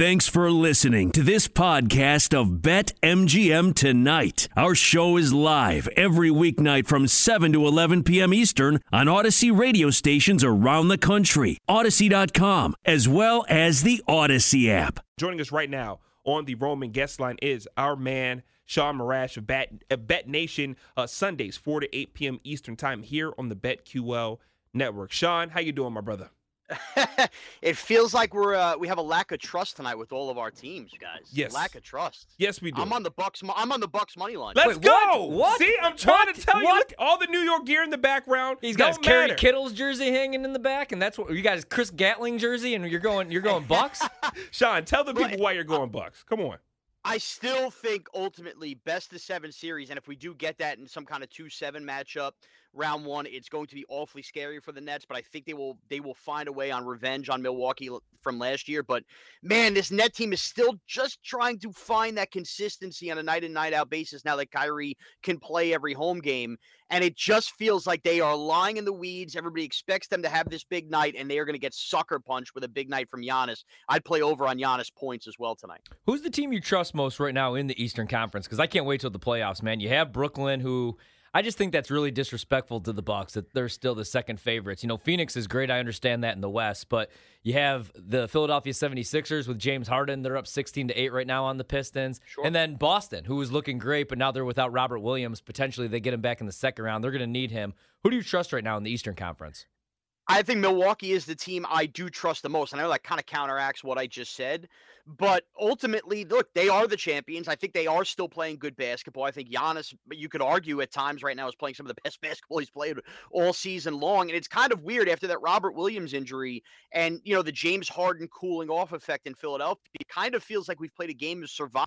Thanks for listening to this podcast of Bet MGM Tonight. Our show is live every weeknight from 7 to 11 p.m. Eastern on Audacy radio stations around the country, Audacy.com, as well as the Audacy app. Joining us right now on the Roman guest line is our man, Sean Marash of Bet, uh, Bet Nation, uh, Sundays, 4 to 8 p.m. Eastern Time here on the BetQL network. Sean, how you doing, my brother? it feels like we're uh, we have a lack of trust tonight with all of our teams, guys. Yes, lack of trust. Yes, we do. I'm on the Bucks. I'm on the Bucks money line. Let's Wait, go. what? What? See, I'm trying What? to tell you. Look, all the New York gear in the background. He's got his Don't Kerry. Kittles jersey hanging in the back, and that's what you got his Chris Gatling jersey, and you're going you're going Bucks. Sean, tell the people But- why you're going Bucks. Come on. I still think ultimately best of seven series, and if we do get that in some kind of two seven matchup, round one, it's going to be awfully scary for the Nets. But I think they will they will find a way on revenge on Milwaukee from last year. But man, this net team is still just trying to find that consistency on a night in night out basis now that Kyrie can play every home game, and it just feels like they are lying in the weeds. Everybody expects them to have this big night, and they are going to get sucker punched with a big night from Giannis. I'd play over on Giannis points as well tonight. Who's the team you trust most right now in the Eastern Conference? Because I can't wait till the playoffs, man. You have Brooklyn, who I just think that's really disrespectful to the Bucks that they're still the second favorites. You know, Phoenix is great. I understand that in the West, but you have the Philadelphia 76ers with James Harden. They're up 16 to 8 right now on the Pistons. Sure. And then Boston, who was looking great, but now they're without Robert Williams. Potentially they get him back in the second round. They're going to need him. Who do you trust right now in the Eastern Conference? I think Milwaukee is the team I do trust the most. And I know that kind of counteracts what I just said. But ultimately, look, they are the champions. I think they are still playing good basketball. I think Giannis, you could argue at times right now, is playing some of the best basketball he's played all season long. And it's kind of weird after that Robert Williams injury and, you know, the James Harden cooling off effect in Philadelphia. It kind of feels like we've played a game of survival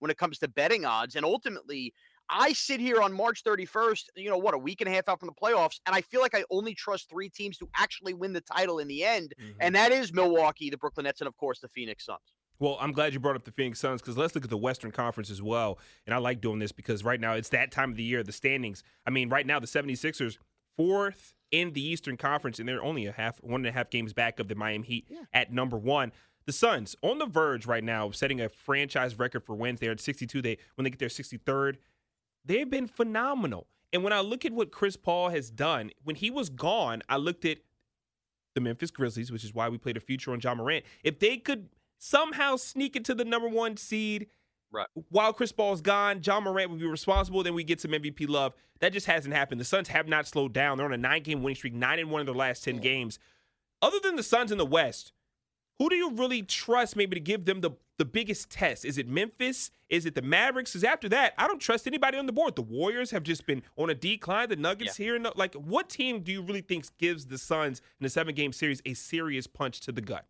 when it comes to betting odds. And ultimately, I sit here on March 31st, you know, what, a week and a half out from the playoffs, and I feel like I only trust three teams to actually win the title in the end, mm-hmm. and that is Milwaukee, the Brooklyn Nets, and of course the Phoenix Suns. Well, I'm glad you brought up the Phoenix Suns because let's look at the Western Conference as well. And I like doing this because right now it's that time of the year, the standings. I mean, right now the 76ers, fourth in the Eastern Conference, and they're only a half, one and a half games back of the Miami Heat at number one. The Suns on the verge right now of setting a franchise record for wins. They're at 62. They when they get their 63rd, they've been phenomenal. And when I look at what Chris Paul has done, when he was gone, I looked at the Memphis Grizzlies, which is why we played a future on Ja Morant. If they could somehow sneak into the number one seed Right. while Chris Paul's gone, Ja Morant would be responsible. Then we get some MVP love. That just hasn't happened. The Suns have not slowed down. They're on a nine game winning streak, nine and one in their last 10 games. Other than the Suns in the West, who do you really trust maybe to give them the, the biggest test? Is it Memphis? Is it the Mavericks? Because after that, I don't trust anybody on the board. The Warriors have just been on a decline. The Nuggets here and like, what team do you really think gives the Suns in the seven game series a serious punch to the gut?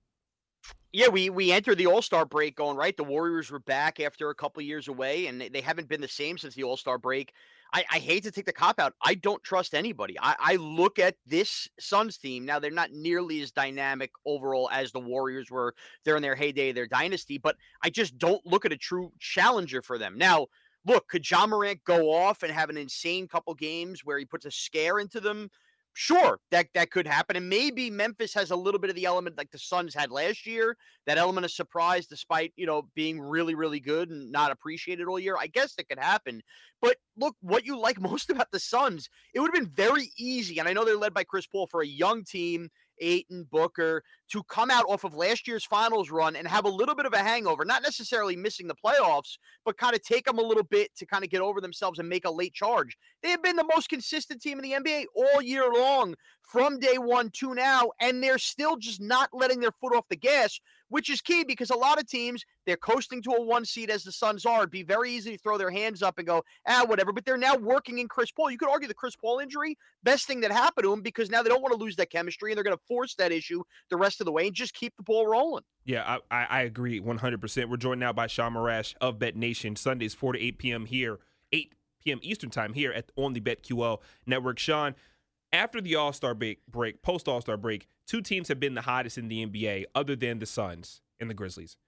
Yeah, we we entered the All Star break going right. The Warriors were back after a couple years away, and they, they haven't been the same since the All Star break. I, I hate to take the cop out. I don't trust anybody. I, I look at this Suns team now. They're not nearly as dynamic overall as the Warriors were. They're in their heyday, their dynasty, but I just don't look at a true challenger for them now. Look, could Ja Morant go off and have an insane couple games where he puts a scare into them? Sure, that that could happen, and maybe Memphis has a little bit of the element like the Suns had last year, that element of surprise, despite you know being really really good and not appreciated all year. I guess that could happen, but look, what you like most about the Suns, it would have been very easy, and I know they're led by Chris Paul for a young team Ayton, Booker to come out off of last year's finals run and have a little bit of a hangover, not necessarily missing the playoffs, but kind of take them a little bit to kind of get over themselves and make a late charge. They have been the most consistent team in the NBA all year long from day one to now, and they're still just not letting their foot off the gas, which is key because a lot of teams, they're coasting to a one seed as the Suns are. It'd be very easy to throw their hands up and go, ah, whatever. But they're now working in Chris Paul. You could argue the Chris Paul injury, best thing that happened to him because now they don't want to lose that chemistry and they're going to force that issue the rest of the way and just keep the ball rolling. Yeah, I, I agree 100%. We're joined now by Sean Marash of Bet Nation. Sundays, 4 to 8 p.m. here, 8 p.m. Eastern Time here at on the BetQL network. Sean, after the All Star break, break post All Star break, two teams have been the hottest in the NBA, other than the Suns and the Grizzlies.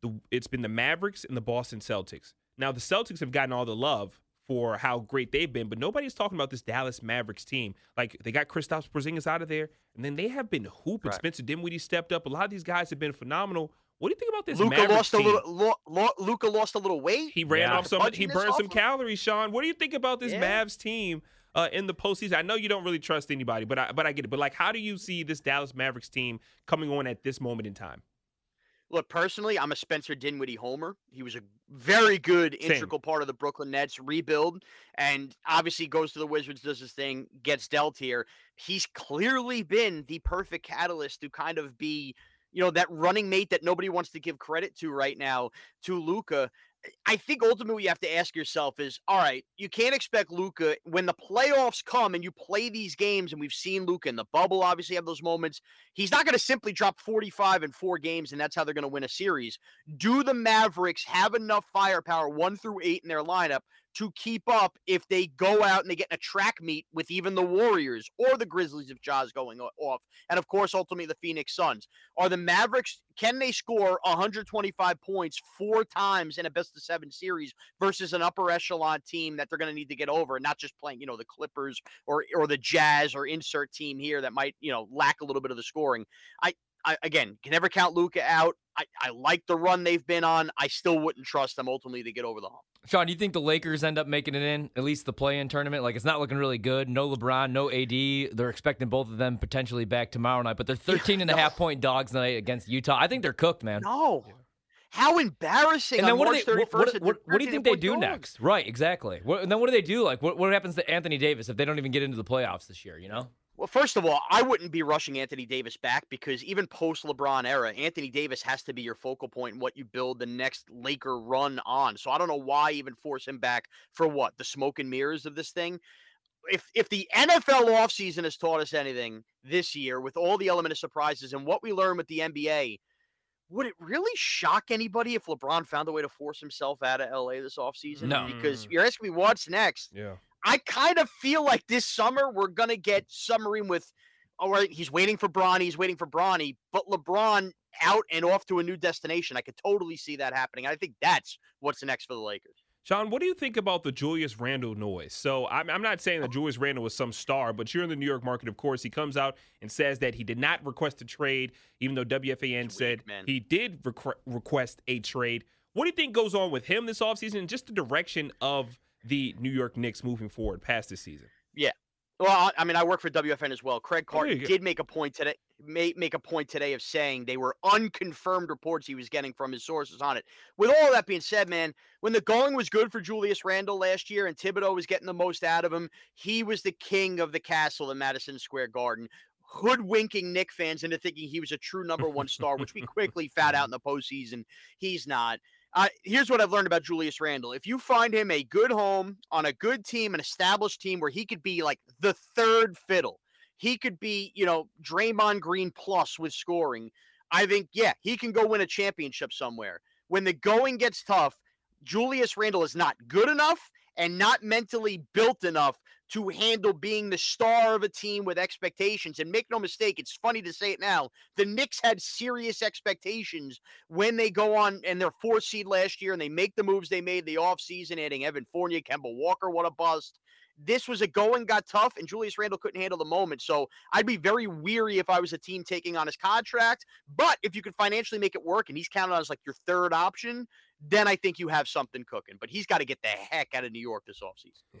The, it's been the Mavericks and the Boston Celtics. Now the Celtics have gotten all the love for how great they've been, but nobody's talking about this Dallas Mavericks team. Like they got Kristaps Porzingis out of there, and then they have been hooping. Right. Spencer Dinwiddie stepped up. A lot of these guys have been phenomenal. What do you think about this? Luka lost team? a little. Lo, Lo, Luka lost a little weight. He ran yeah. off some. He burned some calories. Sean, what do you think about this yeah. Mavs team uh, in the postseason? I know you don't really trust anybody, but I but I get it. But like, how do you see this Dallas Mavericks team coming on at this moment in time? Look, personally, I'm a Spencer Dinwiddie homer. He was a very good integral part of the Brooklyn Nets rebuild, and obviously goes to the Wizards, does his thing, gets dealt here. He's clearly been the perfect catalyst to kind of be, you know, that running mate that nobody wants to give credit to right now to Luka. I think ultimately you have to ask yourself is all right, you can't expect Luka when the playoffs come and you play these games, and we've seen Luka in the bubble obviously have those moments. He's not going to simply drop 45 in four games and that's how they're going to win a series. Do the Mavericks have enough firepower, one through eight in their lineup, to keep up if they go out and they get in a track meet with even the Warriors or the Grizzlies if Ja's going off. And of course, ultimately the Phoenix Suns. Are the Mavericks, can they score 125 points four times in a best of seven series versus an upper echelon team that they're going to need to get over, and not just playing, you know, the Clippers or or the Jazz or insert team here that might, you know, lack a little bit of the scoring. I I, again, can never count Luka out. I, I like the run they've been on. I still wouldn't trust them ultimately to get over the hump. Sean, do you think the Lakers end up making it in, at least the play in tournament? Like, it's not looking really good. No LeBron, no AD. They're expecting both of them potentially back tomorrow night, but they're 13 and a half point dogs tonight against Utah. I think they're cooked, man. No. How embarrassing! And then what do they? What, what, what, what, do you think they do dogs. next? Right, exactly. and then what do they do? Like, what, what happens to Anthony Davis if they don't even get into the playoffs this year? You know? Well, first of all, I wouldn't be rushing Anthony Davis back because even post LeBron era, Anthony Davis has to be your focal point in what you build the next Laker run on. So I don't know why even force him back for what? The smoke and mirrors of this thing? If if the NFL offseason has taught us anything this year with all the element of surprises and what we learned with the NBA, would it really shock anybody if LeBron found a way to force himself out of LA this offseason? No. Because you're asking me what's next. Yeah. I kind of feel like this summer we're gonna get submarine with. All right, he's waiting for Bronny. He's waiting for Bronny, but LeBron out and off to a new destination. I could totally see that happening. I think that's what's next for the Lakers. Sean, what do you think about the Julius Randle noise? So I'm, I'm not saying that Julius Randle was some star, but you're in the New York market, of course. He comes out and says that he did not request a trade, even though WFAN said man. he did requ- request a trade. What do you think goes on with him this offseason and just the direction of the New York Knicks moving forward past this season. Yeah. Well, I mean, I work for WFAN as well. Craig Carton did make a point today. Make make a point today of saying they were unconfirmed reports he was getting from his sources on it. With all that being said, man, when the going was good for Julius Randle last year and Thibodeau was getting the most out of him, he was the king of the castle in Madison Square Garden hoodwinking Knick fans into thinking he was a true number one star, which we quickly found out in the postseason. He's not. Uh, here's what I've learned about Julius Randle. If you find him a good home on a good team, an established team where he could be like the third fiddle, he could be, you know, Draymond Green plus with scoring. I think, yeah, he can go win a championship somewhere. When the going gets tough, Julius Randle is not good enough and not mentally built enough to handle being the star of a team with expectations. And make no mistake, it's funny to say it now. The Knicks had serious expectations when they go on and they're fourth seed last year and they make the moves they made the offseason, adding Evan Fournier, Kemba Walker, what a bust. This was a going got tough, and Julius Randle couldn't handle the moment. So I'd be very weary if I was a team taking on his contract. But if you could financially make it work and he's counted on as like your third option, then I think you have something cooking. But he's got to get the heck out of New York this offseason.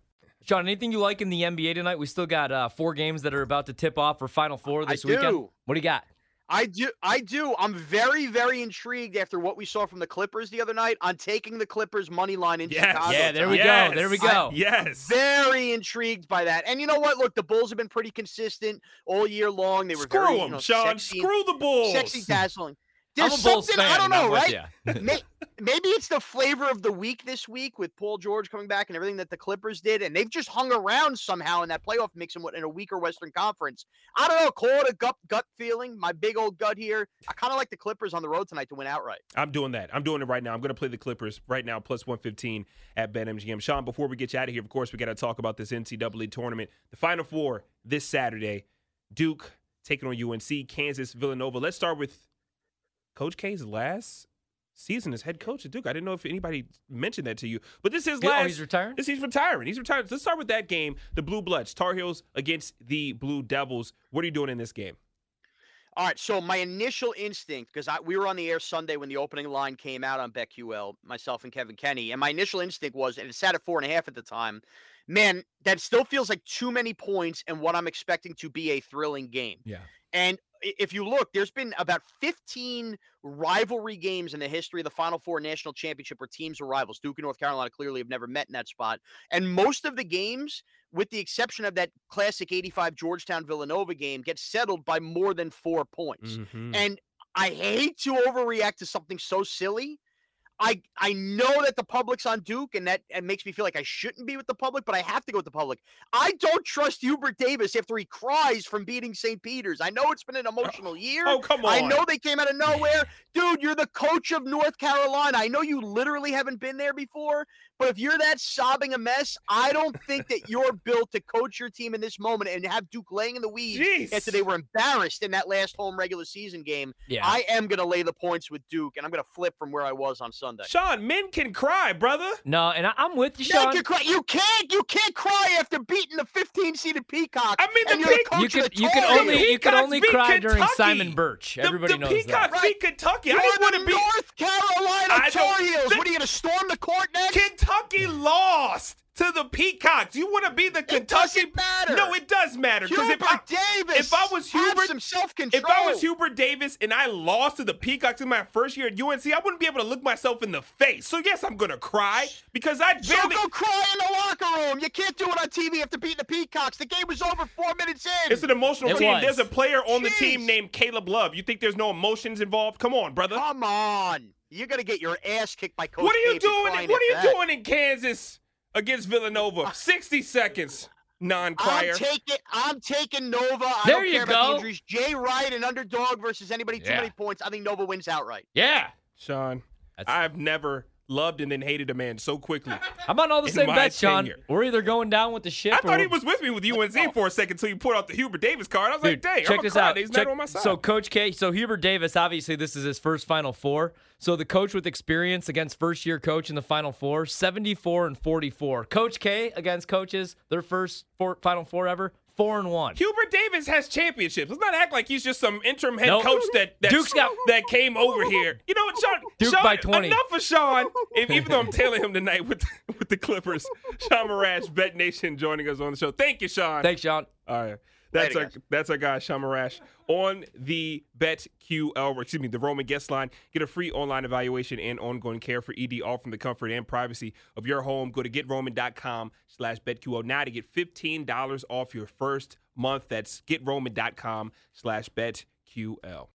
Sean, anything you like in the NBA tonight? We still got uh, four games that are about to tip off for Final Four this I weekend. do. What do you got? I do. I do. I'm very, very intrigued after what we saw from the Clippers the other night on taking the Clippers money line in Yes. Chicago. Yeah, there we tonight. go. There we go. Yes. Very intrigued by that. And you know what? Look, the Bulls have been pretty consistent all year long. They were Screw very, them, you know, Sean. sexy, Screw the Bulls. sexy dazzling. There's something fan. I don't know, right? Maybe it's the flavor of the week this week with Paul George coming back and everything that the Clippers did, and they've just hung around somehow in that playoff mix in, what- in a weaker Western Conference. I don't know. Call it a gut gut feeling. My big old gut here. I kind of like the Clippers on the road tonight to win outright. I'm doing that. I'm doing it right now. I'm going to play the Clippers right now, plus 115 at BetMGM. Sean, before we get you out of here, of course, we got to talk about this NCAA tournament. The Final Four this Saturday. Duke taking on UNC, Kansas, Villanova. Let's start with Coach K's last season as head coach at Duke. I didn't know if anybody mentioned that to you, but this is Oh, last. he's retiring? This he's retiring. He's retiring. Let's start with that game. The Blue Bloods, Tar Heels against the Blue Devils. What are you doing in this game? All right, so my initial instinct, because we were on the air Sunday when the opening line came out on BetQL, myself and Kevin Kenny, and my initial instinct was, and it sat at four and a half at the time, man, that still feels like too many points and what I'm expecting to be a thrilling game. Yeah. And if you look, there's been about 15 rivalry games in the history of the Final Four national championship where teams are rivals. Duke and North Carolina clearly have never met in that spot. And most of the games, with the exception of that classic 85 Georgetown Villanova game, get settled by more than four points. Mhm. And I hate to overreact to something so silly. I I know that the public's on Duke, and that it makes me feel like I shouldn't be with the public, but I have to go with the public. I don't trust Hubert Davis after he cries from beating St. Peter's. I know it's been an emotional year. Oh, come on! I know they came out of nowhere. Dude, you're the coach of North Carolina. I know you literally haven't been there before, but if you're that sobbing a mess, I don't think that you're built to coach your team in this moment and have Duke laying in the weeds Jeez. after they were embarrassed in that last home regular season game. Yeah. I am going to lay the points with Duke, and I'm going to flip from where I was on Sunday. Sean, men can cry, brother. No, and I, I'm with you, Man Sean. can cry. You can't. You can't cry after beating the 15 seeded Peacock. I mean, the and you're the Peac- You of could you could only you could only beat cry during Simon Birch. The- Everybody the, knows Peacocks that. beat Kentucky. I You're didn't want to be. North Carolina I Tar Heels. what are you going to storm the court next? Kentucky lost to the Peacocks. You want to be the Kentucky? doesn't matter. No, it does matter. Because Hubert if I, Davis. if I was have Hubert, some self-control. if I was Hubert Davis and I lost to the Peacocks in my first year at UNC, I wouldn't be able to look myself in the face. So yes, I'm gonna cry because I So barely. go cry in the locker room. You can't do it on TV after beating the Peacocks. The game was over four minutes in. It's an emotional It team. was. There's a player on the team named Caleb Love. You think there's no emotions involved? Come on, brother. Come on. You're going to get your ass kicked by Coach What are you K doing? What are you that. doing in Kansas against Villanova? 60 seconds, non-crier. I'm taking I'm taking Nova. I There don't you care about the go. injuries. Jay Wright, an underdog versus anybody too Yeah. many points. I think Nova wins outright. Yeah. Sean, That's- I've never loved and then hated a man so quickly. I'm on all the same bets, Sean. We're either going down with the ship. I thought he was with me with UNC for a second until you pulled out the Hubert Davis card. I was Dude, like, dang, check I'm this out. He's Check- not on my side. So Coach K, so Hubert Davis, obviously this is his first Final Four. So the coach with experience against first year coach in the Final Four, 74 and 44. Coach K against coaches, their first four, Final Four ever, four and one. Hubert Davis has championships. Let's not act like he's just some interim head Nope. coach that that, Duke's got- that came over here. You know what, Sean? Duke Sean, by 20. Enough for Sean. If, even though I'm tailing him tonight with with the Clippers, Sean Marash, Bet Nation, joining us on the show. Thank you, Sean. Thanks, Sean. All right. That's our guys. that's our guy Sean Marash on the BetQL, or excuse me, the Roman guest line. Get a free online evaluation and ongoing care for ED, all from the comfort and privacy of your home. Go to getroman.com slash BetQL now to get $15 off your first month. That's getroman.com slash BetQL.